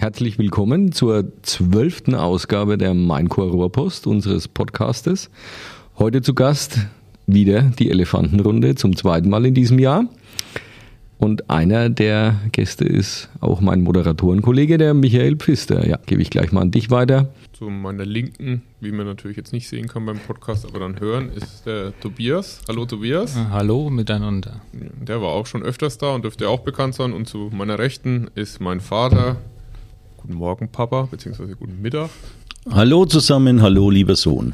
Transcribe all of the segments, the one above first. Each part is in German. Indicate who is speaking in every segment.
Speaker 1: herzlich willkommen zur zwölften Ausgabe der Maincore Rohrpost, unseres Podcastes. Heute zu Gast wieder die Elefantenrunde zum zweiten Mal in diesem Jahr. Und einer der Gäste ist auch mein Moderatorenkollege, der Michael Pfister. Ja, gebe ich gleich mal an dich weiter.
Speaker 2: Zu meiner Linken, wie man natürlich jetzt nicht sehen kann beim Podcast, aber dann hören, ist der Tobias. Hallo Tobias.
Speaker 3: Hallo miteinander.
Speaker 2: Der war auch schon öfters da und dürfte auch bekannt sein. Und zu meiner Rechten ist mein Vater. Guten Morgen, Papa, beziehungsweise guten Mittag.
Speaker 4: Hallo zusammen, hallo lieber Sohn.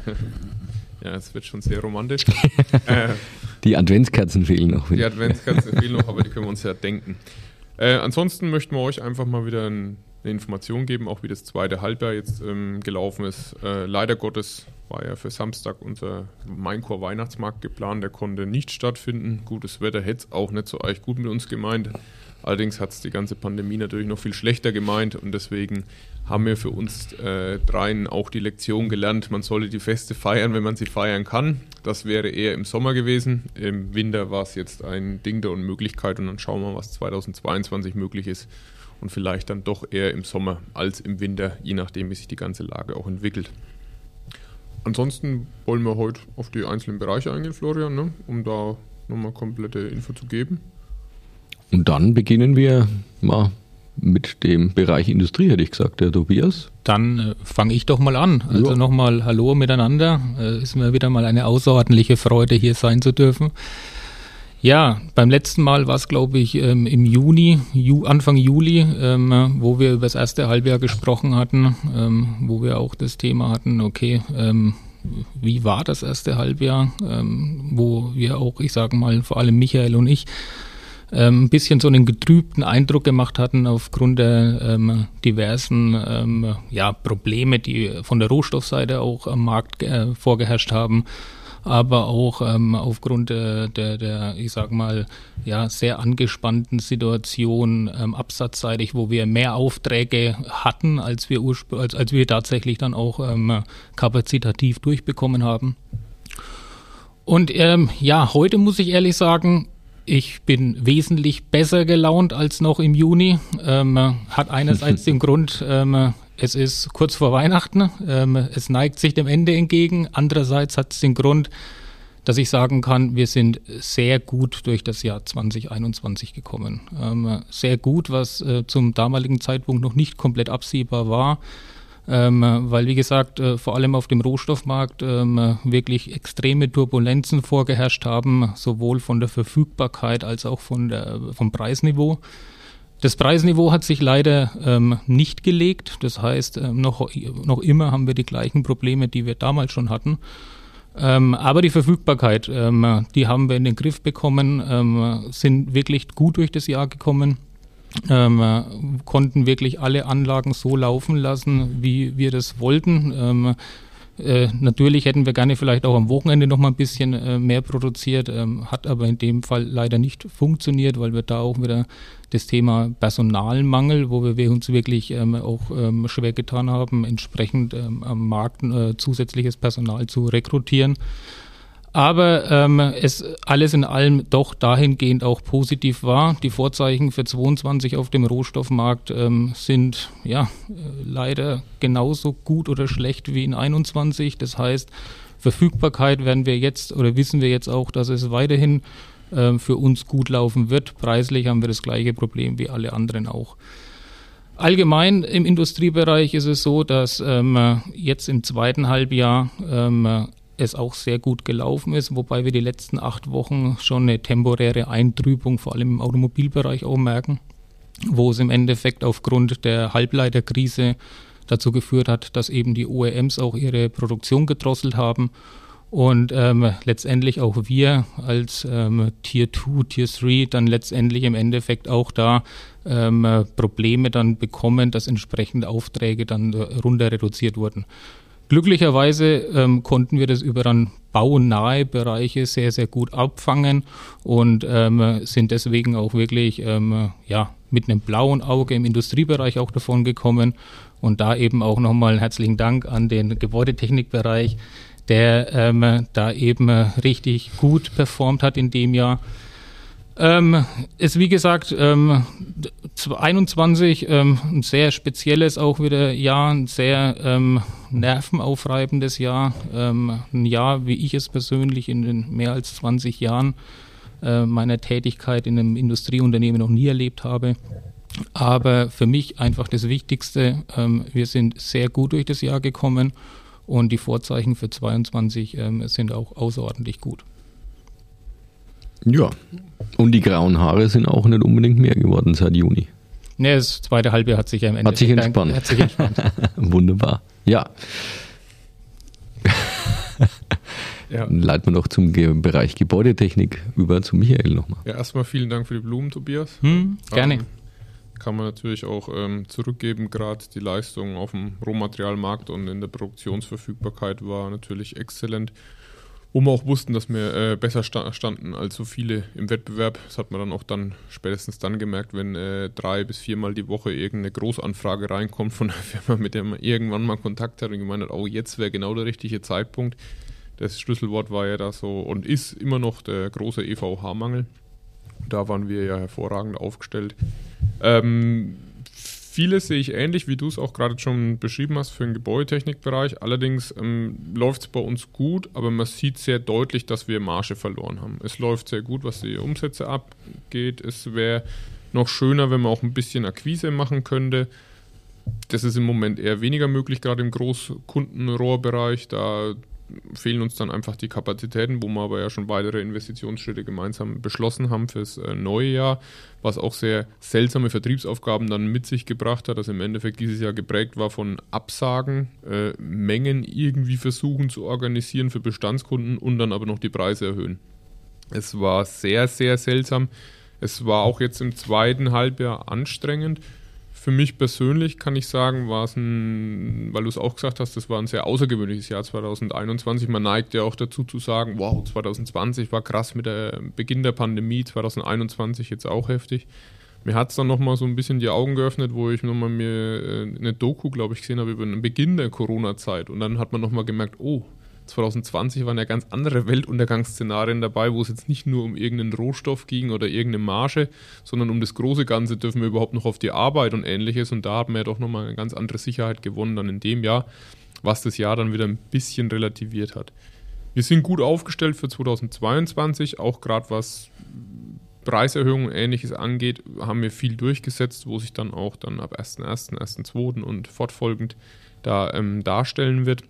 Speaker 2: ja, es wird schon sehr romantisch.
Speaker 1: äh, die Adventskerzen fehlen noch.
Speaker 2: Die Adventskerzen fehlen noch, aber die können wir uns ja denken. Äh, ansonsten möchten wir euch einfach mal wieder ein eine Information geben, auch wie das zweite Halbjahr jetzt ähm, gelaufen ist. Äh, leider Gottes war ja für Samstag unser Maincore Weihnachtsmarkt geplant, der konnte nicht stattfinden. Gutes Wetter hätte es auch nicht so echt gut mit uns gemeint. Allerdings hat es die ganze Pandemie natürlich noch viel schlechter gemeint und deswegen haben wir für uns äh, dreien auch die Lektion gelernt, man solle die Feste feiern, wenn man sie feiern kann. Das wäre eher im Sommer gewesen. Im Winter war es jetzt ein Ding der Unmöglichkeit und dann schauen wir, was 2022 möglich ist und vielleicht dann doch eher im Sommer als im Winter, je nachdem, wie sich die ganze Lage auch entwickelt. Ansonsten wollen wir heute auf die einzelnen Bereiche eingehen, Florian, ne? um da nochmal komplette Info zu geben.
Speaker 1: Und dann beginnen wir mal mit dem Bereich Industrie, hätte ich gesagt, der Tobias.
Speaker 3: Dann äh, fange ich doch mal an. Also ja. nochmal Hallo miteinander. Äh, ist mir wieder mal eine außerordentliche Freude, hier sein zu dürfen. Ja, beim letzten Mal war es, glaube ich, ähm, im Juni, Ju, Anfang Juli, ähm, wo wir über das erste Halbjahr gesprochen hatten, ähm, wo wir auch das Thema hatten, okay, wie war das erste Halbjahr, wo wir auch, ich sage mal, vor allem Michael und ich, ähm, ein bisschen so einen getrübten Eindruck gemacht hatten aufgrund der diversen ja, Probleme, die von der Rohstoffseite auch am Markt äh, vorgeherrscht haben aber auch ähm, aufgrund der, der, der, ich sag mal, ja, sehr angespannten Situation ähm, absatzseitig, wo wir mehr Aufträge hatten, als wir, als, als wir tatsächlich dann auch ähm, kapazitativ durchbekommen haben. Und ähm, ja, heute muss ich ehrlich sagen, ich bin wesentlich besser gelaunt als noch im Juni. Ähm, hat einerseits den Grund, ähm, es ist kurz vor Weihnachten, ähm, es neigt sich dem Ende entgegen. Andererseits hat es den Grund, dass ich sagen kann, wir sind sehr gut durch das Jahr 2021 gekommen. Ähm, sehr gut, was äh, zum damaligen Zeitpunkt noch nicht komplett absehbar war. Ähm, weil, wie gesagt, äh, vor allem auf dem Rohstoffmarkt ähm, wirklich extreme Turbulenzen vorgeherrscht haben, sowohl von der Verfügbarkeit als auch von der, vom Preisniveau. Das Preisniveau hat sich leider ähm, nicht gelegt. Das heißt, ähm, noch, noch immer haben wir die gleichen Probleme, die wir damals schon hatten. Ähm, aber die Verfügbarkeit, ähm, die haben wir in den Griff bekommen, ähm, sind wirklich gut durch das Jahr gekommen, ähm, konnten wirklich alle Anlagen so laufen lassen, wie wir das wollten. Äh, natürlich hätten wir gerne vielleicht auch am Wochenende noch mal ein bisschen äh, mehr produziert, ähm, hat aber in dem Fall leider nicht funktioniert, weil wir da auch wieder das Thema Personalmangel, wo wir uns wirklich ähm, auch ähm, schwer getan haben, entsprechend ähm, am Markt äh, zusätzliches Personal zu rekrutieren. Aber ähm, es alles in allem doch dahingehend auch positiv war. Die Vorzeichen für 22 auf dem Rohstoffmarkt ähm, sind ja äh, leider genauso gut oder schlecht wie in 21. Das heißt, Verfügbarkeit werden wir jetzt oder wissen wir jetzt auch, dass es weiterhin äh, für uns gut laufen wird. Preislich haben wir das gleiche Problem wie alle anderen auch. Allgemein im Industriebereich ist es so, dass ähm, jetzt im zweiten Halbjahr ähm, es auch sehr gut gelaufen ist, wobei wir die letzten acht Wochen schon eine temporäre Eintrübung, vor allem im Automobilbereich auch merken, wo es im Endeffekt aufgrund der Halbleiterkrise dazu geführt hat, dass eben die OEMs auch ihre Produktion gedrosselt haben und ähm, letztendlich auch wir als ähm, Tier 2, Tier 3 dann letztendlich im Endeffekt auch da ähm, Probleme dann bekommen, dass entsprechend Aufträge dann runter reduziert wurden. Glücklicherweise ähm, konnten wir das über dann baunahe Bereiche sehr, sehr gut abfangen und ähm, sind deswegen auch wirklich ähm, ja, mit einem blauen Auge im Industriebereich auch davon gekommen. Und da eben auch nochmal herzlichen Dank an den Gebäudetechnikbereich, der ähm, da eben richtig gut performt hat in dem Jahr. Ähm, ist wie gesagt ähm, 21 ähm, ein sehr spezielles auch wieder Jahr, ein sehr ähm, nervenaufreibendes Jahr, ähm, ein Jahr, wie ich es persönlich in den mehr als 20 Jahren äh, meiner Tätigkeit in einem Industrieunternehmen noch nie erlebt habe. Aber für mich einfach das Wichtigste, ähm, wir sind sehr gut durch das Jahr gekommen und die Vorzeichen für 22 ähm, sind auch außerordentlich gut.
Speaker 1: Ja, und die grauen Haare sind auch nicht unbedingt mehr geworden seit Juni.
Speaker 3: Ne, das zweite Halbjahr hat sich ja im
Speaker 1: Ende hat sich entspannt. Hat sich entspannt. Wunderbar. Ja. ja. Dann leiten wir noch zum Bereich Gebäudetechnik über zu Michael nochmal.
Speaker 2: Ja, erstmal vielen Dank für die Blumen, Tobias.
Speaker 3: Hm, gerne.
Speaker 2: Ähm, kann man natürlich auch ähm, zurückgeben, gerade die Leistung auf dem Rohmaterialmarkt und in der Produktionsverfügbarkeit war natürlich exzellent wo wir auch wussten, dass wir äh, besser sta standen als so viele im Wettbewerb. Das hat man dann auch dann spätestens dann gemerkt, wenn äh, drei bis viermal die Woche irgendeine Großanfrage reinkommt von einer Firma, mit der man irgendwann mal Kontakt hat und gemeint hat, oh, jetzt wäre genau der richtige Zeitpunkt. Das Schlüsselwort war ja da so und ist immer noch der große EVH-Mangel. Da waren wir ja hervorragend aufgestellt. Ähm, Vieles sehe ich ähnlich, wie du es auch gerade schon beschrieben hast für den Gebäudetechnikbereich. Allerdings ähm, läuft es bei uns gut, aber man sieht sehr deutlich, dass wir Marge verloren haben. Es läuft sehr gut, was die Umsätze abgeht. Es wäre noch schöner, wenn man auch ein bisschen Akquise machen könnte. Das ist im Moment eher weniger möglich, gerade im Großkundenrohrbereich. Da fehlen uns dann einfach die Kapazitäten, wo wir aber ja schon weitere Investitionsschritte gemeinsam beschlossen haben fürs äh, neue Jahr, was auch sehr seltsame Vertriebsaufgaben dann mit sich gebracht hat, dass im Endeffekt dieses Jahr geprägt war von Absagen, äh, Mengen irgendwie versuchen zu organisieren für Bestandskunden und dann aber noch die Preise erhöhen. Es war sehr, sehr seltsam. Es war auch jetzt im zweiten Halbjahr anstrengend für mich persönlich kann ich sagen, war es ein, weil du es auch gesagt hast, das war ein sehr außergewöhnliches Jahr 2021. Man neigt ja auch dazu zu sagen, wow, 2020 war krass mit dem Beginn der Pandemie, 2021 jetzt auch heftig. Mir hat es dann nochmal so ein bisschen die Augen geöffnet, wo ich nochmal mir äh, eine Doku, glaube ich, gesehen habe über den Beginn der Corona-Zeit. Und dann hat man nochmal gemerkt, oh, 2020 waren ja ganz andere Weltuntergangsszenarien dabei, wo es jetzt nicht nur um irgendeinen Rohstoff ging oder irgendeine Marge, sondern um das große Ganze dürfen wir überhaupt noch auf die Arbeit und ähnliches. Und da haben wir ja doch nochmal eine ganz andere Sicherheit gewonnen dann in dem Jahr, was das Jahr dann wieder ein bisschen relativiert hat. Wir sind gut aufgestellt für 2022, auch gerade was Preiserhöhungen und ähnliches angeht, haben wir viel durchgesetzt, wo sich dann auch dann ab 1.1., 1.2. und fortfolgend da ähm, darstellen wird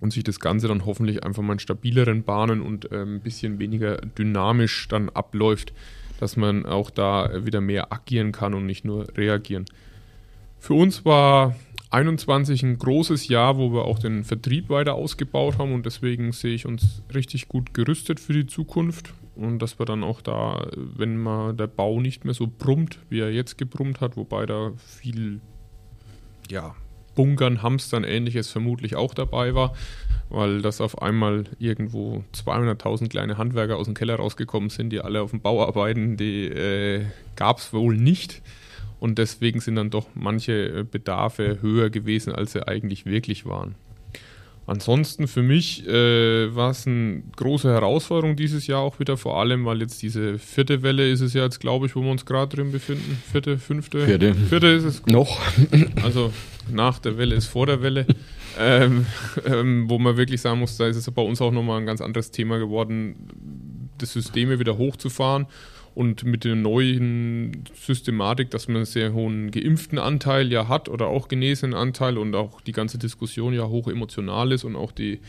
Speaker 2: und sich das Ganze dann hoffentlich einfach mal in stabileren Bahnen und äh, ein bisschen weniger dynamisch dann abläuft, dass man auch da wieder mehr agieren kann und nicht nur reagieren. Für uns war 21 ein großes Jahr, wo wir auch den Vertrieb weiter ausgebaut haben und deswegen sehe ich uns richtig gut gerüstet für die Zukunft und dass wir dann auch da, wenn mal der Bau nicht mehr so brummt, wie er jetzt gebrummt hat, wobei da viel ja, Bunkern, Hamstern, ähnliches vermutlich auch dabei war, weil das auf einmal irgendwo 200.000 kleine Handwerker aus dem Keller rausgekommen sind, die alle auf dem Bau arbeiten, die äh, gab es wohl nicht. Und deswegen sind dann doch manche Bedarfe höher gewesen, als sie eigentlich wirklich waren. Ansonsten für mich äh, war es eine große Herausforderung dieses Jahr auch wieder, vor allem, weil jetzt diese vierte Welle ist es ja jetzt, glaube ich, wo wir uns gerade drin befinden. Vierte, fünfte?
Speaker 1: Vierte.
Speaker 2: Vierte ist es.
Speaker 1: Noch.
Speaker 2: Also nach der Welle ist vor der Welle. ähm, ähm, wo man wirklich sagen muss, da ist es bei uns auch nochmal ein ganz anderes Thema geworden, das Systeme wieder hochzufahren und mit der neuen Systematik, dass man einen sehr hohen geimpften Anteil ja hat oder auch genesenen Anteil und auch die ganze Diskussion ja hoch emotional ist und auch die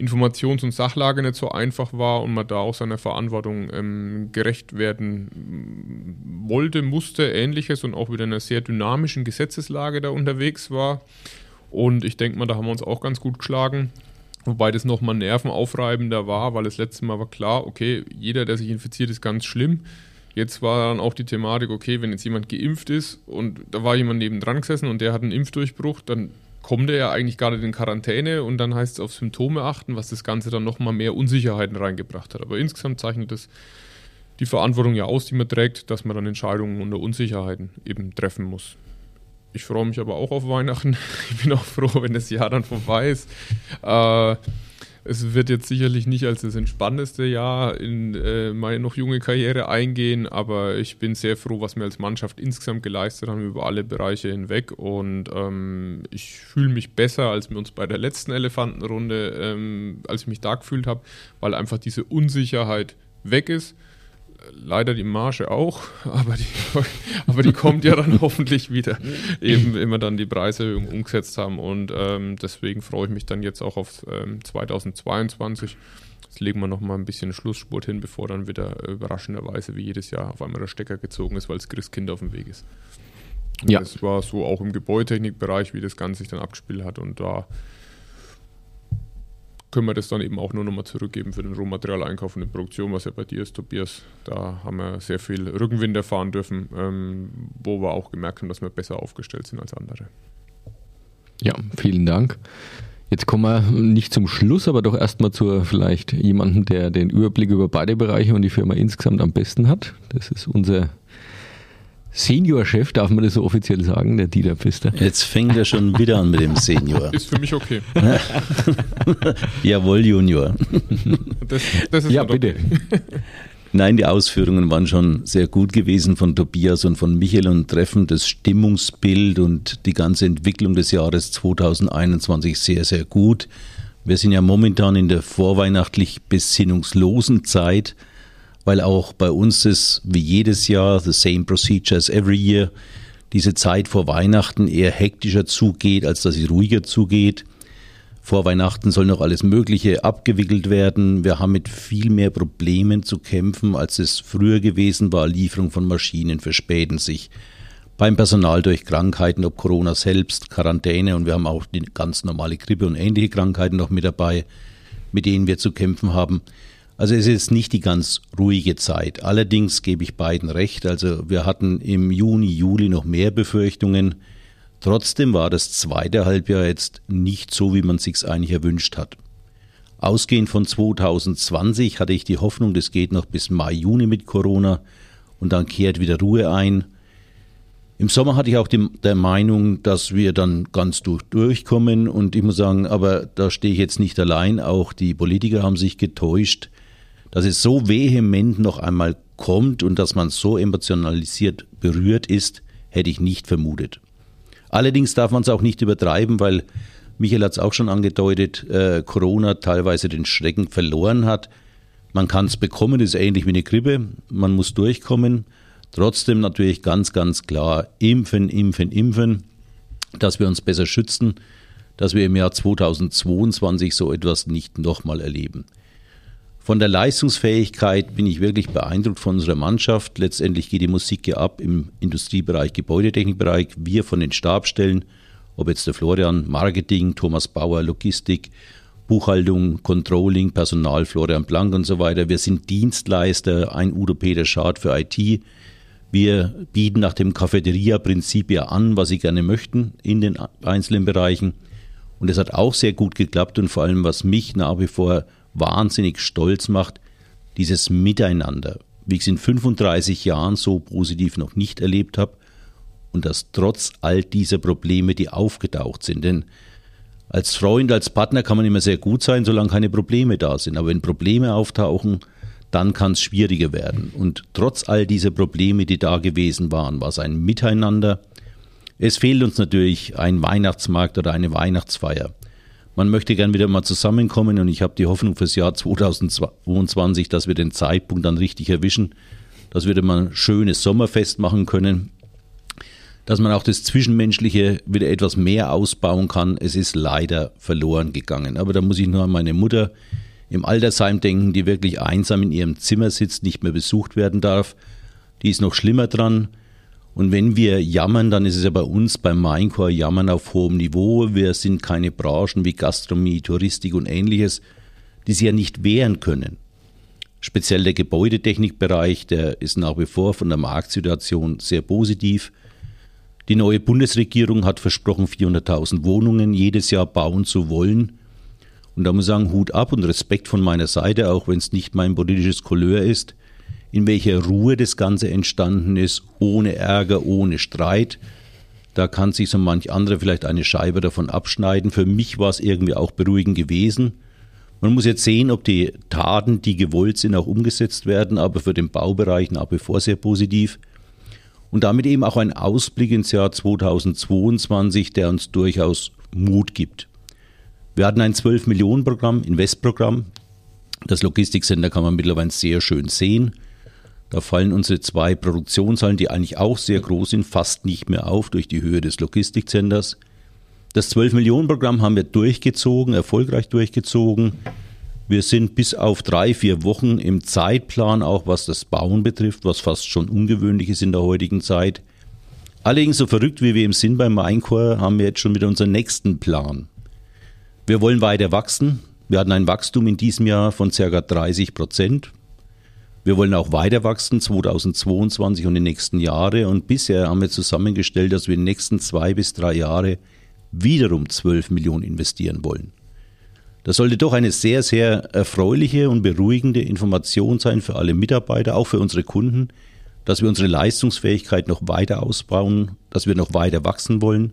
Speaker 2: Informations- und Sachlage nicht so einfach war und man da auch seiner Verantwortung ähm, gerecht werden wollte, musste, ähnliches und auch wieder in einer sehr dynamischen Gesetzeslage da unterwegs war. Und ich denke mal, da haben wir uns auch ganz gut geschlagen. Wobei das nochmal nervenaufreibender war, weil das letzte Mal war klar, okay, jeder, der sich infiziert, ist ganz schlimm. Jetzt war dann auch die Thematik, okay, wenn jetzt jemand geimpft ist und da war jemand nebendran gesessen und der hat einen Impfdurchbruch, dann kommt er ja eigentlich nicht in Quarantäne und dann heißt es auf Symptome achten, was das Ganze dann nochmal mehr Unsicherheiten reingebracht hat. Aber insgesamt zeichnet das die Verantwortung ja aus, die man trägt, dass man dann Entscheidungen unter Unsicherheiten eben treffen muss. Ich freue mich aber auch auf Weihnachten. Ich bin auch froh, wenn das Jahr dann vorbei ist. Äh, es wird jetzt sicherlich nicht als das entspannendste Jahr in äh, meine noch junge Karriere eingehen, aber ich bin sehr froh, was wir als Mannschaft insgesamt geleistet haben über alle Bereiche hinweg. Und ähm, ich fühle mich besser, als wir uns bei der letzten Elefantenrunde, ähm, als ich mich da gefühlt habe, weil einfach diese Unsicherheit weg ist leider die Marge auch, aber die, aber die kommt ja dann hoffentlich wieder, eben immer dann die Preiserhöhung umgesetzt haben. Und ähm, deswegen freue ich mich dann jetzt auch auf ähm, 2022. Jetzt legen wir nochmal ein bisschen Schlussspurt hin, bevor dann wieder überraschenderweise wie jedes Jahr auf einmal der Stecker gezogen ist, weil das Christkind auf dem Weg ist. ja. Das war so auch im Gebäudetechnikbereich, wie das Ganze sich dann abgespielt hat. Und da können wir das dann eben auch nur nochmal zurückgeben für den Rohmaterialeinkauf und die Produktion, was ja bei dir ist, Tobias. Da haben wir sehr viel Rückenwind erfahren dürfen, ähm, wo wir auch gemerkt haben, dass wir besser aufgestellt sind als andere.
Speaker 1: Ja, vielen Dank. Jetzt kommen wir nicht zum Schluss, aber doch erstmal zu vielleicht jemandem, der den Überblick über beide Bereiche und die Firma insgesamt am besten hat. Das ist unser Senior-Chef, darf man das so offiziell sagen, der Dieter Pfister?
Speaker 4: Jetzt fängt er schon wieder an mit dem Senior.
Speaker 2: Ist für mich okay.
Speaker 4: Jawohl, Junior.
Speaker 1: Das, das ist ja, bitte. Okay.
Speaker 4: Nein, die Ausführungen waren schon sehr gut gewesen von Tobias und von Michael und treffen das Stimmungsbild und die ganze Entwicklung des Jahres 2021 sehr, sehr gut. Wir sind ja momentan in der vorweihnachtlich besinnungslosen Zeit weil auch bei uns ist wie jedes Jahr the same procedure as every year diese Zeit vor Weihnachten eher hektischer zugeht, als dass sie ruhiger zugeht. Vor Weihnachten soll noch alles Mögliche abgewickelt werden. Wir haben mit viel mehr Problemen zu kämpfen, als es früher gewesen war. Lieferung von Maschinen verspäten sich. Beim Personal durch Krankheiten, ob Corona selbst, Quarantäne und wir haben auch die ganz normale Grippe und ähnliche Krankheiten noch mit dabei, mit denen wir zu kämpfen haben. Also es ist nicht die ganz ruhige Zeit. Allerdings gebe ich beiden recht. Also wir hatten im Juni, Juli noch mehr Befürchtungen. Trotzdem war das zweite Halbjahr jetzt nicht so, wie man sich's eigentlich erwünscht hat. Ausgehend von 2020 hatte ich die Hoffnung, das geht noch bis Mai, Juni mit Corona und dann kehrt wieder Ruhe ein. Im Sommer hatte ich auch die, der Meinung, dass wir dann ganz durch, durchkommen und ich muss sagen, aber da stehe ich jetzt nicht allein, auch die Politiker haben sich getäuscht dass es so vehement noch einmal kommt und dass man so emotionalisiert berührt ist, hätte ich nicht vermutet. Allerdings darf man es auch nicht übertreiben, weil Michael hat es auch schon angedeutet, äh, Corona teilweise den Schrecken verloren hat. Man kann es bekommen, ist ähnlich wie eine Grippe, man muss durchkommen. Trotzdem natürlich ganz, ganz klar impfen, impfen, impfen, dass wir uns besser schützen, dass wir im Jahr 2022 so etwas nicht nochmal erleben. Von der Leistungsfähigkeit bin ich wirklich beeindruckt von unserer Mannschaft. Letztendlich geht die Musik ja ab im Industriebereich, Gebäudetechnikbereich. Wir von den Stabstellen, ob jetzt der Florian, Marketing, Thomas Bauer, Logistik, Buchhaltung, Controlling, Personal, Florian Blank und so weiter. Wir sind Dienstleister, ein Udo Peter Schad für IT. Wir bieten nach dem Cafeteria-Prinzip ja an, was sie gerne möchten in den einzelnen Bereichen. Und es hat auch sehr gut geklappt und vor allem, was mich nach wie vor wahnsinnig stolz macht, dieses Miteinander, wie ich es in 35 Jahren so positiv noch nicht erlebt habe und das trotz all dieser Probleme, die aufgetaucht sind. Denn als Freund, als Partner kann man immer sehr gut sein, solange keine Probleme da sind. Aber wenn Probleme auftauchen, dann kann es schwieriger werden. Und trotz all dieser Probleme, die da gewesen waren, war es ein Miteinander. Es fehlt uns natürlich ein Weihnachtsmarkt oder eine Weihnachtsfeier man möchte gern wieder mal zusammenkommen und ich habe die Hoffnung fürs Jahr 2022, dass wir den Zeitpunkt dann richtig erwischen, dass wir dann mal ein schönes Sommerfest machen können, dass man auch das Zwischenmenschliche wieder etwas mehr ausbauen kann. Es ist leider verloren gegangen. Aber da muss ich nur an meine Mutter im Altersheim denken, die wirklich einsam in ihrem Zimmer sitzt, nicht mehr besucht werden darf. Die ist noch schlimmer dran. Und wenn wir jammern, dann ist es ja bei uns beim Maincore Jammern auf hohem Niveau. Wir sind keine Branchen wie Gastronomie, Touristik und ähnliches, die sie ja nicht wehren können. Speziell der Gebäudetechnikbereich, der ist nach wie vor von der Marktsituation sehr positiv. Die neue Bundesregierung hat versprochen, 400.000 Wohnungen jedes Jahr bauen zu wollen. Und da muss ich sagen, Hut ab und Respekt von meiner Seite, auch wenn es nicht mein politisches Couleur ist in welcher Ruhe das Ganze entstanden ist, ohne Ärger, ohne Streit. Da kann sich so manch andere vielleicht eine Scheibe davon abschneiden. Für mich war es irgendwie auch beruhigend gewesen. Man muss jetzt sehen, ob die Taten, die gewollt sind, auch umgesetzt werden, aber für den Baubereich nach wie vor sehr positiv. Und damit eben auch ein Ausblick ins Jahr 2022, der uns durchaus Mut gibt. Wir hatten ein 12-Millionen-Programm, Investprogramm. Das Logistikcenter kann man mittlerweile sehr schön sehen. Da fallen unsere zwei Produktionshallen, die eigentlich auch sehr groß sind, fast nicht mehr auf durch die Höhe des Logistikcenters. Das 12-Millionen-Programm haben wir durchgezogen, erfolgreich durchgezogen. Wir sind bis auf drei, vier Wochen im Zeitplan, auch was das Bauen betrifft, was fast schon ungewöhnlich ist in der heutigen Zeit. Allerdings, so verrückt wie wir im Sinn beim Maincore, haben wir jetzt schon wieder unseren nächsten Plan. Wir wollen weiter wachsen. Wir hatten ein Wachstum in diesem Jahr von ca. 30 Prozent. Wir wollen auch weiter wachsen 2022 und die nächsten Jahre. Und bisher haben wir zusammengestellt, dass wir in den nächsten zwei bis drei Jahre wiederum 12 Millionen investieren wollen. Das sollte doch eine sehr, sehr erfreuliche und beruhigende Information sein für alle Mitarbeiter, auch für unsere Kunden, dass wir unsere Leistungsfähigkeit noch weiter ausbauen, dass wir noch weiter wachsen wollen.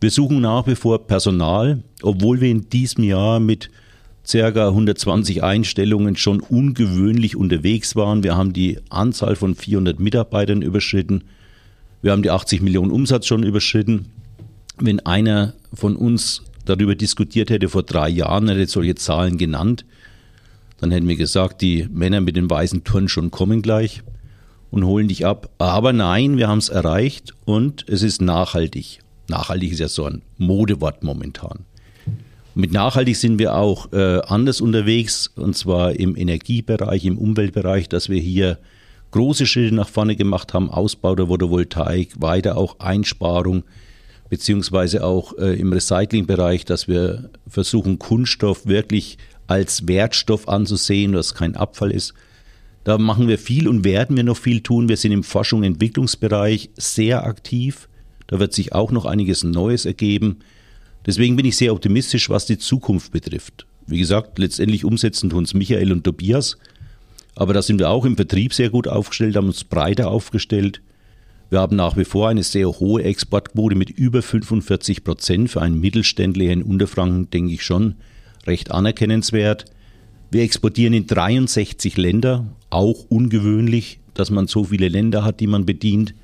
Speaker 4: Wir suchen nach wie vor Personal, obwohl wir in diesem Jahr mit ca. 120 Einstellungen schon ungewöhnlich unterwegs waren. Wir haben die Anzahl von 400 Mitarbeitern überschritten. Wir haben die 80 Millionen Umsatz schon überschritten. Wenn einer von uns darüber diskutiert hätte vor drei Jahren, hätte solche Zahlen genannt, dann hätten wir gesagt, die Männer mit den weißen Turnen schon kommen gleich und holen dich ab. Aber nein, wir haben es erreicht und es ist nachhaltig. Nachhaltig ist ja so ein Modewort momentan. Mit nachhaltig sind wir auch äh, anders unterwegs, und zwar im Energiebereich, im Umweltbereich, dass wir hier große Schritte nach vorne gemacht haben, Ausbau der Photovoltaik, weiter auch Einsparung, beziehungsweise auch äh, im Recyclingbereich, dass wir versuchen, Kunststoff wirklich als Wertstoff anzusehen, was kein Abfall ist. Da machen wir viel und werden wir noch viel tun. Wir sind im Forschung- und Entwicklungsbereich sehr aktiv. Da wird sich auch noch einiges Neues ergeben. Deswegen bin ich sehr optimistisch, was die Zukunft betrifft. Wie gesagt, letztendlich umsetzen tun es Michael und Tobias. Aber da sind wir auch im Vertrieb sehr gut aufgestellt, haben uns breiter aufgestellt. Wir haben nach wie vor eine sehr hohe Exportquote mit über 45 Prozent. Für einen Mittelständler in Unterfranken denke ich schon recht anerkennenswert. Wir exportieren in 63 Länder, auch ungewöhnlich, dass man so viele Länder hat, die man bedient.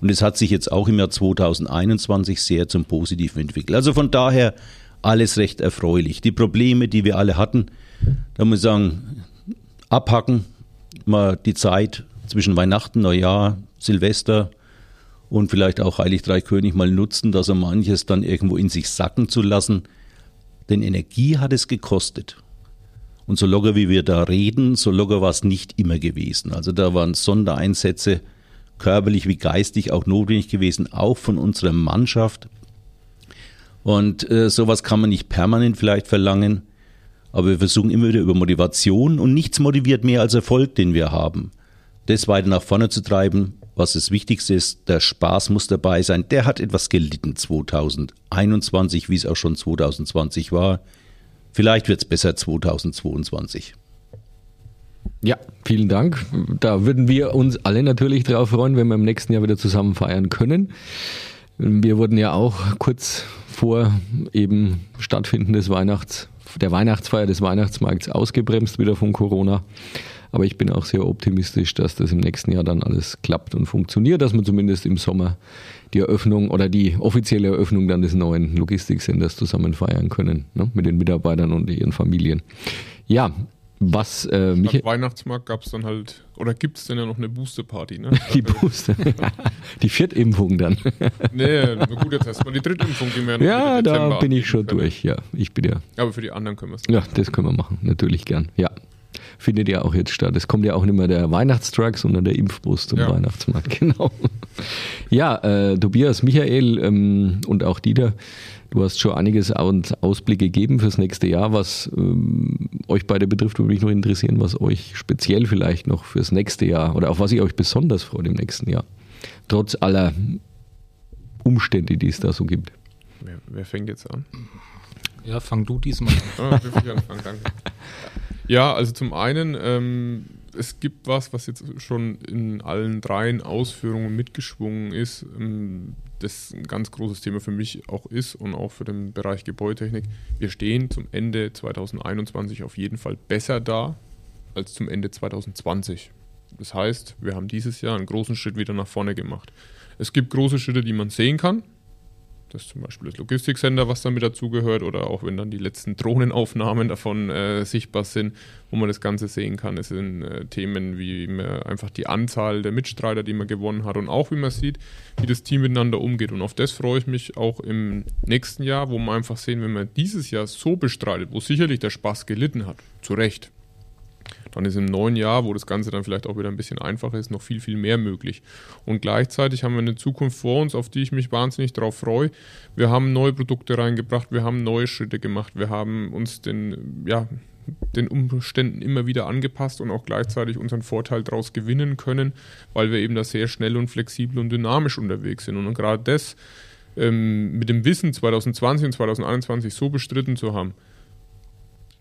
Speaker 4: Und es hat sich jetzt auch im Jahr 2021 sehr zum Positiven entwickelt. Also von daher alles recht erfreulich. Die Probleme, die wir alle hatten, da muss ich sagen, abhacken, mal die Zeit zwischen Weihnachten, Neujahr, Silvester und vielleicht auch Heilig Drei König mal nutzen, dass er manches dann irgendwo in sich sacken zu lassen. Denn Energie hat es gekostet. Und so locker wie wir da reden, so locker war es nicht immer gewesen. Also da waren Sondereinsätze, körperlich wie geistig auch notwendig gewesen, auch von unserer Mannschaft. Und äh, sowas kann man nicht permanent vielleicht verlangen, aber wir versuchen immer wieder über Motivation und nichts motiviert mehr als Erfolg, den wir haben. Das weiter nach vorne zu treiben, was das Wichtigste ist, der Spaß muss dabei sein. Der hat etwas gelitten 2021, wie es auch schon 2020 war. Vielleicht wird es besser 2022.
Speaker 1: Ja, vielen Dank. Da würden wir uns alle natürlich darauf freuen, wenn wir im nächsten Jahr wieder zusammen feiern können. Wir wurden ja auch kurz vor eben Stattfinden des Weihnachts, der Weihnachtsfeier des Weihnachtsmarkts ausgebremst wieder von Corona. Aber ich bin auch sehr optimistisch, dass das im nächsten Jahr dann alles klappt und funktioniert, dass wir zumindest im Sommer die Eröffnung oder die offizielle Eröffnung dann des neuen Logistikcenters zusammen feiern können, ne, mit den Mitarbeitern und ihren Familien. Ja, was äh,
Speaker 2: mich Weihnachtsmarkt gab es dann halt, oder gibt es denn ja noch eine Booster-Party, ne?
Speaker 1: die Booster, die Viertimpfung dann.
Speaker 2: nee, gut, jetzt erstmal die Drittimpfung, die wir
Speaker 1: Ja, da bin ich schon können. durch, ja. Ich bin ja.
Speaker 2: Aber für die anderen können wir es.
Speaker 1: Ja, das können wir machen, natürlich gern, ja. Findet ja auch jetzt statt. Es kommt ja auch nicht mehr der Weihnachtstruck, sondern der Impfbus zum ja. Weihnachtsmarkt, genau. Ja, äh, Tobias, Michael ähm, und auch Dieter, Du hast schon einiges Ausblick gegeben fürs nächste Jahr. Was ähm, euch beide betrifft, würde mich noch interessieren, was euch speziell vielleicht noch fürs nächste Jahr oder auf was ihr euch besonders freut im nächsten Jahr. Trotz aller Umstände, die es da so gibt.
Speaker 2: Wer, wer fängt jetzt an?
Speaker 3: Ja, fang du diesmal an.
Speaker 2: Oh, ich anfangen, danke. Ja, also zum einen, ähm, es gibt was, was jetzt schon in allen dreien Ausführungen mitgeschwungen ist. Ähm, das ein ganz großes Thema für mich auch ist und auch für den Bereich Gebäudetechnik. Wir stehen zum Ende 2021 auf jeden Fall besser da als zum Ende 2020. Das heißt, wir haben dieses Jahr einen großen Schritt wieder nach vorne gemacht. Es gibt große Schritte, die man sehen kann. Das ist zum Beispiel das Logistikcenter, was damit dazugehört, oder auch wenn dann die letzten Drohnenaufnahmen davon äh, sichtbar sind, wo man das Ganze sehen kann. Es sind äh, Themen wie einfach die Anzahl der Mitstreiter, die man gewonnen hat und auch wie man sieht, wie das Team miteinander umgeht. Und auf das freue ich mich auch im nächsten Jahr, wo man einfach sehen, wenn man dieses Jahr so bestreitet, wo sicherlich der Spaß gelitten hat, zu Recht, dann ist im neuen Jahr, wo das Ganze dann vielleicht auch wieder ein bisschen einfacher ist, noch viel, viel mehr möglich. Und gleichzeitig haben wir eine Zukunft vor uns, auf die ich mich wahnsinnig darauf freue. Wir haben neue Produkte reingebracht, wir haben neue Schritte gemacht, wir haben uns den, ja, den Umständen immer wieder angepasst und auch gleichzeitig unseren Vorteil daraus gewinnen können, weil wir eben da sehr schnell und flexibel und dynamisch unterwegs sind. Und gerade das ähm, mit dem Wissen 2020 und 2021 so bestritten zu haben,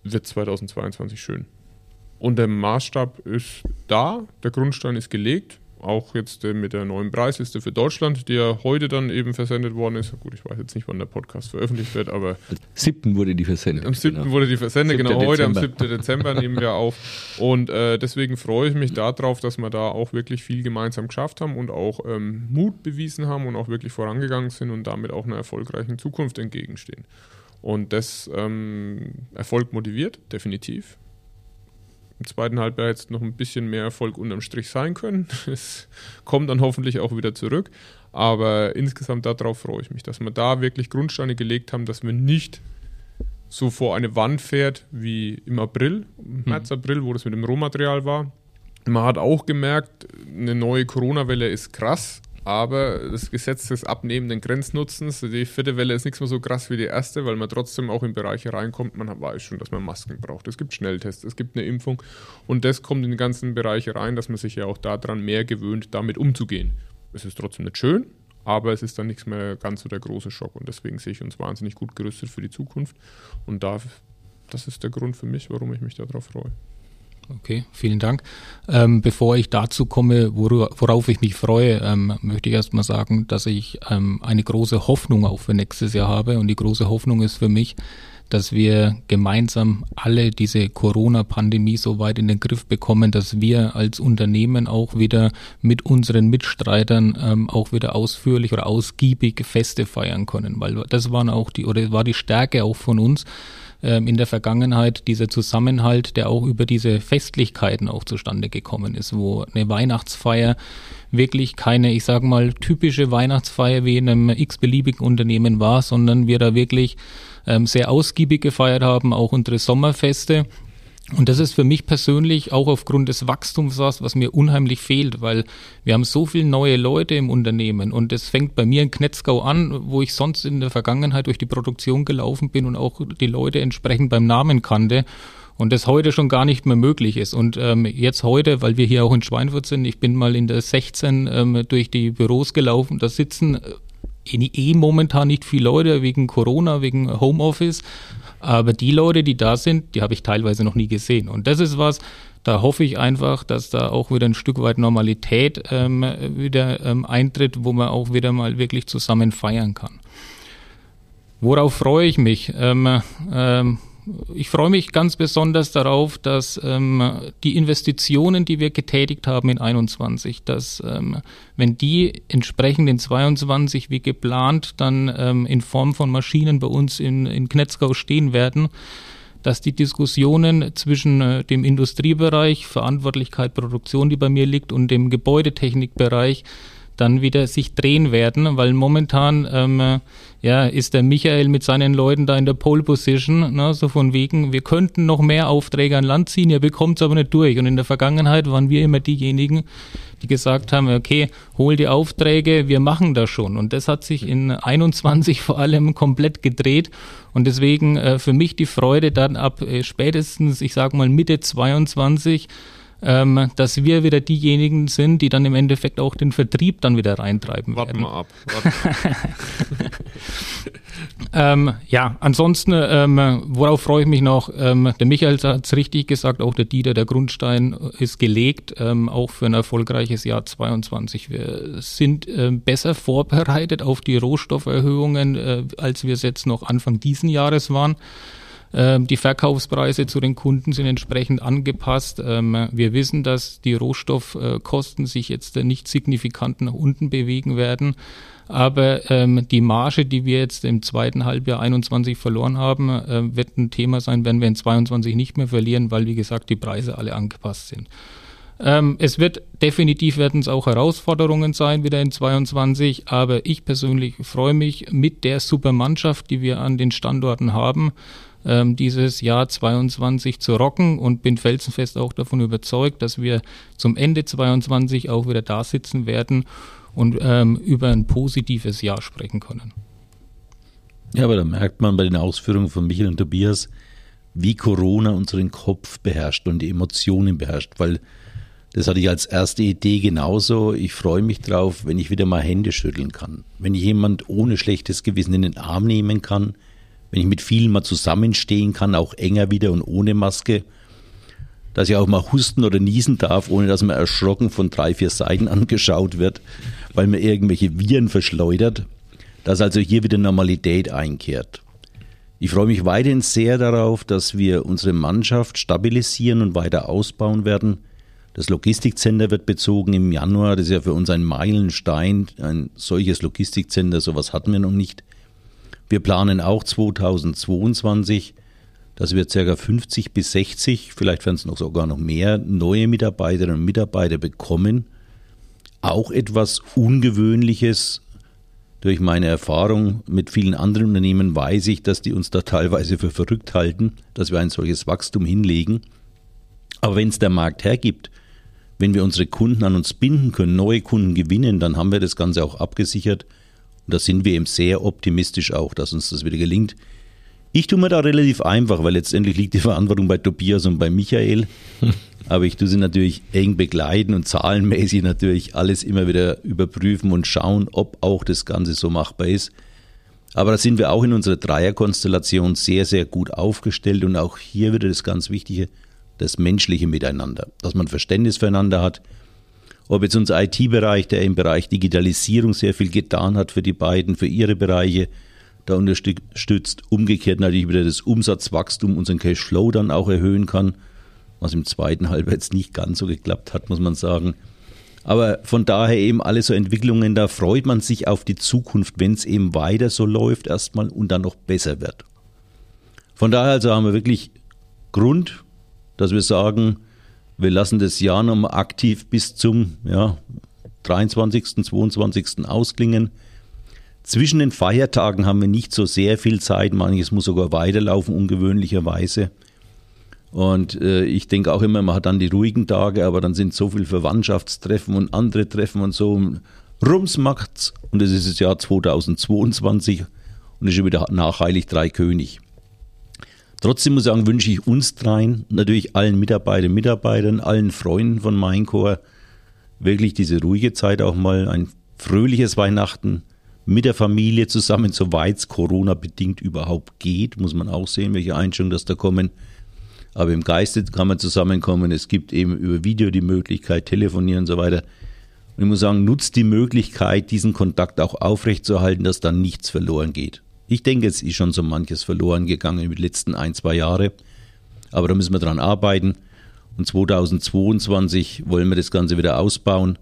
Speaker 2: wird 2022 schön. Und der Maßstab ist da, der Grundstein ist gelegt. Auch jetzt äh, mit der neuen Preisliste für Deutschland, die ja heute dann eben versendet worden ist. Gut, ich weiß jetzt nicht, wann der Podcast veröffentlicht wird, aber.
Speaker 1: Am 7. wurde die versendet.
Speaker 2: Am 7. Genau. wurde die versendet, genau heute, Dezember. am 7. Dezember nehmen wir auf. Und äh, deswegen freue ich mich darauf, dass wir da auch wirklich viel gemeinsam geschafft haben und auch ähm, Mut bewiesen haben und auch wirklich vorangegangen sind und damit auch einer erfolgreichen Zukunft entgegenstehen. Und das ähm, Erfolg motiviert, definitiv im zweiten Halbjahr jetzt noch ein bisschen mehr Erfolg unterm Strich sein können. Es kommt dann hoffentlich auch wieder zurück. Aber insgesamt darauf freue ich mich, dass wir da wirklich Grundsteine gelegt haben, dass wir nicht so vor eine Wand fährt wie im April, im März, April, wo das mit dem Rohmaterial war. Man hat auch gemerkt, eine neue Corona-Welle ist krass, aber das Gesetz des abnehmenden Grenznutzens, die vierte Welle ist nichts mehr so krass wie die erste, weil man trotzdem auch in Bereiche reinkommt. Man weiß schon, dass man Masken braucht. Es gibt Schnelltests, es gibt eine Impfung und das kommt in die ganzen Bereiche rein, dass man sich ja auch daran mehr gewöhnt, damit umzugehen. Es ist trotzdem nicht schön, aber es ist dann nichts mehr ganz so der große Schock und deswegen sehe ich uns wahnsinnig gut gerüstet für die Zukunft und da, das ist der Grund für mich, warum ich mich darauf freue.
Speaker 3: Okay, vielen Dank. Ähm, bevor ich dazu komme, worauf ich mich freue, ähm, möchte ich erstmal sagen, dass ich ähm, eine große Hoffnung auch für nächstes Jahr habe. Und die große Hoffnung ist für mich, dass wir gemeinsam alle diese Corona-Pandemie so weit in den Griff bekommen, dass wir als Unternehmen auch wieder mit unseren Mitstreitern ähm, auch wieder ausführlich oder ausgiebig Feste feiern können, weil das waren auch die oder war die Stärke auch von uns, in der Vergangenheit dieser Zusammenhalt, der auch über diese Festlichkeiten auch zustande gekommen ist, wo eine Weihnachtsfeier wirklich keine, ich sage mal, typische Weihnachtsfeier wie in einem x-beliebigen Unternehmen war, sondern wir da wirklich ähm, sehr ausgiebig gefeiert haben, auch unsere Sommerfeste und das ist für mich persönlich auch aufgrund des Wachstums was, was mir unheimlich fehlt, weil wir haben so viele neue Leute im Unternehmen und es fängt bei mir in Knetzgau an, wo ich sonst in der Vergangenheit durch die Produktion gelaufen bin und auch die Leute entsprechend beim Namen kannte und das heute schon gar nicht mehr möglich ist. Und ähm, jetzt heute, weil wir hier auch in Schweinfurt sind, ich bin mal in der 16 ähm, durch die Büros gelaufen, da sitzen äh, eh momentan nicht viele Leute wegen Corona, wegen Homeoffice. Aber die Leute, die da sind, die habe ich teilweise noch nie gesehen. Und das ist was, da hoffe ich einfach, dass da auch wieder ein Stück weit Normalität ähm, wieder ähm, eintritt, wo man auch wieder mal wirklich zusammen feiern kann. Worauf freue ich mich? Ähm, ähm, ich freue mich ganz besonders darauf, dass ähm, die Investitionen, die wir getätigt haben in 21, dass ähm, wenn die entsprechend in 22 wie geplant dann ähm, in Form von Maschinen bei uns in, in Knetzgau stehen werden, dass die Diskussionen zwischen äh, dem Industriebereich, Verantwortlichkeit Produktion, die bei mir liegt, und dem Gebäudetechnikbereich dann wieder sich drehen werden, weil momentan ähm, ja, ist der Michael mit seinen Leuten da in der Pole Position, ne, so von wegen, wir könnten noch mehr Aufträge an Land ziehen, ihr bekommt es aber nicht durch. Und in der Vergangenheit waren wir immer diejenigen, die gesagt haben, okay, hol die Aufträge, wir machen das schon. Und das hat sich in 21 vor allem komplett gedreht. Und deswegen äh, für mich die Freude dann ab äh, spätestens, ich sag mal Mitte 22, ähm, dass wir wieder diejenigen sind, die dann im Endeffekt auch den Vertrieb dann wieder reintreiben werden.
Speaker 2: Warten wir ab.
Speaker 3: Ähm, ja, ansonsten, ähm, worauf freue ich mich noch? Ähm, der Michael hat es richtig gesagt, auch der Dieter, der Grundstein ist gelegt, ähm, auch für ein erfolgreiches Jahr 22. Wir sind ähm, besser vorbereitet auf die Rohstofferhöhungen, äh, als wir es jetzt noch Anfang diesen Jahres waren. Ähm, die Verkaufspreise zu den Kunden sind entsprechend angepasst. Ähm, wir wissen, dass die Rohstoffkosten sich jetzt nicht signifikant nach unten bewegen werden. Aber ähm, die Marge, die wir jetzt im zweiten Halbjahr 21 verloren haben, wird ein Thema sein, wenn wir in 22 nicht mehr verlieren, weil wie gesagt die Preise alle angepasst sind. Es wird definitiv werden es auch Herausforderungen sein wieder in 22, aber ich persönlich freue mich mit der Supermannschaft, die wir an den Standorten haben, ähm, dieses Jahr 22 zu rocken und bin felsenfest auch davon überzeugt, dass wir zum Ende 22 auch wieder da sitzen werden und ähm, über ein positives Jahr sprechen können.
Speaker 4: Ja, aber da merkt man bei den Ausführungen von Michael und Tobias, wie Corona unseren Kopf beherrscht und die Emotionen beherrscht, weil das hatte ich als erste Idee genauso. Ich freue mich drauf, wenn ich wieder mal Hände schütteln kann. Wenn ich jemand ohne schlechtes Gewissen in den Arm nehmen kann, wenn ich mit vielen mal zusammenstehen kann, auch enger wieder und ohne Maske dass ich auch mal husten oder niesen darf, ohne dass man erschrocken von drei, vier Seiten angeschaut wird, weil man irgendwelche Viren verschleudert, dass also hier wieder Normalität einkehrt. Ich freue mich weiterhin sehr darauf, dass wir unsere Mannschaft stabilisieren und weiter ausbauen werden. Das Logistikcenter wird bezogen im Januar. Das ist ja für uns ein Meilenstein. Ein solches Logistikcenter, sowas hatten wir noch nicht. Wir planen auch 2022 dass wir ca. 50 bis 60, vielleicht werden es noch sogar noch mehr, neue Mitarbeiterinnen und Mitarbeiter bekommen. Auch etwas Ungewöhnliches. Durch meine Erfahrung mit vielen anderen Unternehmen weiß ich, dass die uns da teilweise für verrückt halten, dass wir ein solches Wachstum hinlegen. Aber wenn es der Markt hergibt, wenn wir unsere Kunden an uns binden können, neue Kunden gewinnen, dann haben wir das Ganze auch abgesichert. Und da sind wir eben sehr optimistisch auch, dass uns das wieder gelingt. Ich tue mir da relativ einfach, weil letztendlich liegt die Verantwortung bei Tobias und bei Michael. Aber ich tue sie natürlich eng begleiten und zahlenmäßig natürlich alles immer wieder überprüfen und schauen, ob auch das Ganze so machbar ist. Aber da sind wir auch in unserer Dreierkonstellation sehr, sehr gut aufgestellt und auch hier wieder das ganz Wichtige, das menschliche Miteinander, dass man Verständnis füreinander hat. Ob jetzt unser IT-Bereich, der im Bereich Digitalisierung sehr viel getan hat für die beiden, für ihre Bereiche, da unterstützt. Umgekehrt natürlich wieder das Umsatzwachstum, unseren Cashflow dann auch erhöhen kann, was im zweiten Halbjahr jetzt nicht ganz so geklappt hat, muss man sagen. Aber von daher eben alle so Entwicklungen, da freut man sich auf die Zukunft, wenn es eben weiter so läuft erstmal und dann noch besser wird. Von daher also haben wir wirklich Grund, dass wir sagen, wir lassen das Jahr nochmal aktiv bis zum ja, 23., 22. ausklingen. Zwischen den Feiertagen haben wir nicht so sehr viel Zeit, manches muss sogar weiterlaufen, ungewöhnlicherweise. Und äh, ich denke auch immer, man hat dann die ruhigen Tage, aber dann sind so viele Verwandtschaftstreffen und andere Treffen und so. Rums macht's und es ist das Jahr 2022 und es ist schon wieder nachheilig drei König. Trotzdem muss ich sagen, wünsche ich uns dreien, natürlich allen Mitarbeiterinnen, Mitarbeitern, allen Freunden von Maincore wirklich diese ruhige Zeit auch mal, ein fröhliches Weihnachten, mit der Familie zusammen, soweit es Corona-bedingt überhaupt geht, muss man auch sehen, welche Einstellungen das da kommen. Aber im Geiste kann man zusammenkommen. Es gibt eben über Video die Möglichkeit, telefonieren und so weiter. Und ich muss sagen, nutzt die Möglichkeit, diesen Kontakt auch aufrechtzuerhalten, dass dann nichts verloren geht. Ich denke, es ist schon so manches verloren gegangen in den letzten ein, zwei Jahre. Aber da müssen wir dran arbeiten. Und 2022 wollen wir das Ganze wieder ausbauen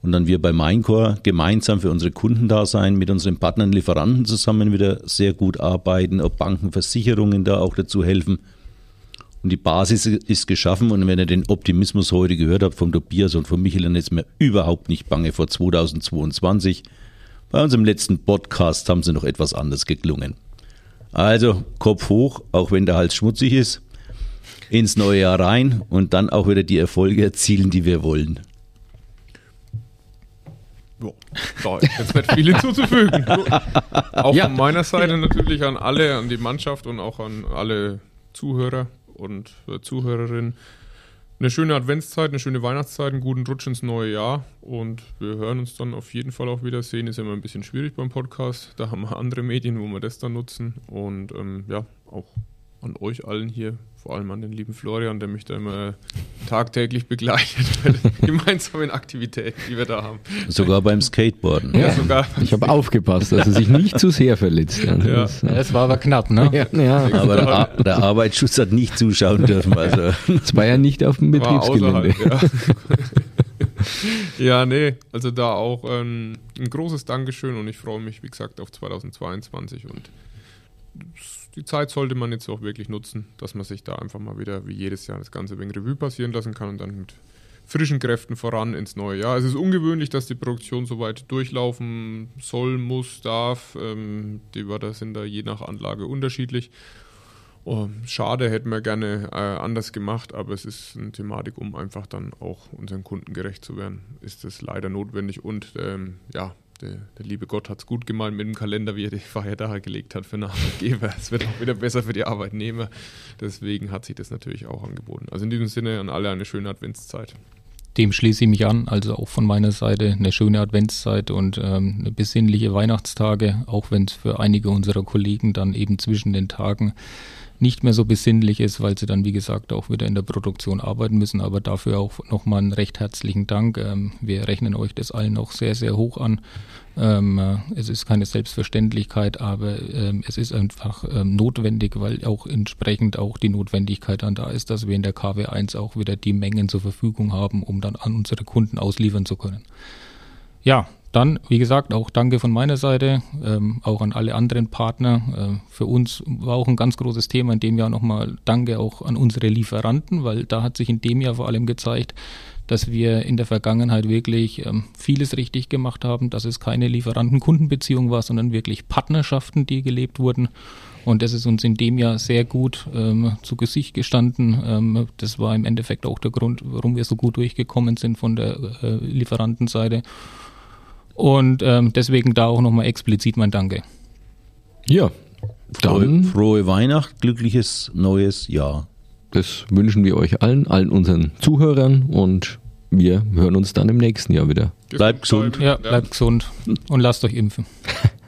Speaker 4: und dann wir bei Minecore gemeinsam für unsere Kunden da sein, mit unseren Partnern, Lieferanten zusammen wieder sehr gut arbeiten, ob Banken, Versicherungen da auch dazu helfen. Und die Basis ist geschaffen und wenn ihr den Optimismus heute gehört habt vom Tobias und von Michael, dann ist mir überhaupt nicht bange vor 2022. Bei unserem letzten Podcast haben sie noch etwas anders geklungen. Also Kopf hoch, auch wenn der Hals schmutzig ist, ins neue Jahr rein und dann auch wieder die Erfolge erzielen, die wir wollen.
Speaker 2: Ja, da ist jetzt nicht viel hinzuzufügen. Auch ja. von meiner Seite natürlich an alle, an die Mannschaft und auch an alle Zuhörer und Zuhörerinnen. Eine schöne Adventszeit, eine schöne Weihnachtszeit, einen guten Rutsch ins neue Jahr und wir hören uns dann auf jeden Fall auch wieder sehen. Ist immer ein bisschen schwierig beim Podcast. Da haben wir andere Medien, wo wir das dann nutzen und ähm, ja, auch an euch allen hier, vor allem an den lieben Florian, der mich da immer tagtäglich begleitet bei den gemeinsamen Aktivitäten, die wir da haben.
Speaker 4: Sogar beim Skateboarden.
Speaker 1: Ja, ja sogar. Ich habe aufgepasst, dass er sich nicht zu sehr verletzt.
Speaker 3: Ja. Das, das war aber knapp, ne?
Speaker 4: Ja, ja. Aber der, der, Arbeitsschutz hat nicht zuschauen dürfen. Also.
Speaker 1: Das war ja nicht auf dem Betriebsgelände.
Speaker 2: ja, nee, also da auch ähm, ein großes Dankeschön und ich freue mich, wie gesagt, auf 2022 und die Zeit sollte man jetzt auch wirklich nutzen, dass man sich da einfach mal wieder wie jedes Jahr das Ganze wegen Revue passieren lassen kann und dann mit frischen Kräften voran ins neue Jahr. Es ist ungewöhnlich, dass die Produktion so weit durchlaufen soll, muss, darf. Ähm, die Wörter sind da je nach Anlage unterschiedlich. Oh, schade, hätten wir gerne äh, anders gemacht, aber es ist eine Thematik, um einfach dann auch unseren Kunden gerecht zu werden, ist es leider notwendig und ähm, ja, der, der, liebe Gott hat es gut gemeint mit dem Kalender, wie er die Feiertage gelegt hat für den Arbeitgeber. Es wird auch wieder besser für die Arbeitnehmer. Deswegen hat sich das natürlich auch angeboten. Also in diesem Sinne an alle eine schöne Adventszeit.
Speaker 3: Dem schließe ich mich an, also auch von meiner Seite eine schöne Adventszeit und ähm, eine besinnliche Weihnachtstage, auch wenn es für einige unserer Kollegen dann eben zwischen den Tagen nicht mehr so besinnlich ist, weil sie dann, wie gesagt, auch wieder in der Produktion arbeiten müssen. Aber dafür auch nochmal einen recht herzlichen Dank. Ähm, wir rechnen euch das allen noch sehr, sehr hoch an. Ähm, äh, es ist keine Selbstverständlichkeit, aber ähm, es ist einfach ähm, notwendig, weil auch entsprechend auch die Notwendigkeit dann da ist, dass wir in der KW1 auch wieder die Mengen zur Verfügung haben, um dann an unsere Kunden ausliefern zu können. Ja, dann, wie gesagt, auch danke von meiner Seite, ähm, auch an alle anderen Partner. Äh, für uns war auch ein ganz großes Thema in dem Jahr nochmal Danke auch an unsere Lieferanten, weil da hat sich in dem Jahr vor allem gezeigt, dass wir in der Vergangenheit wirklich ähm, vieles richtig gemacht haben, dass es keine Lieferanten-Kundenbeziehung war, sondern wirklich Partnerschaften, die gelebt wurden. Und das ist uns in dem Jahr sehr gut ähm, zu Gesicht gestanden. Ähm, das war im Endeffekt auch der Grund, warum wir so gut durchgekommen sind von der äh, Lieferantenseite. Und ähm, deswegen da auch nochmal explizit mein Danke.
Speaker 1: Ja,
Speaker 4: dann frohe, frohe Weihnacht, glückliches neues Jahr.
Speaker 1: Das wünschen wir euch allen, allen unseren Zuhörern und wir hören uns dann im nächsten Jahr wieder.
Speaker 3: Bleibt gesund. Ja, bleibt gesund und lasst euch impfen.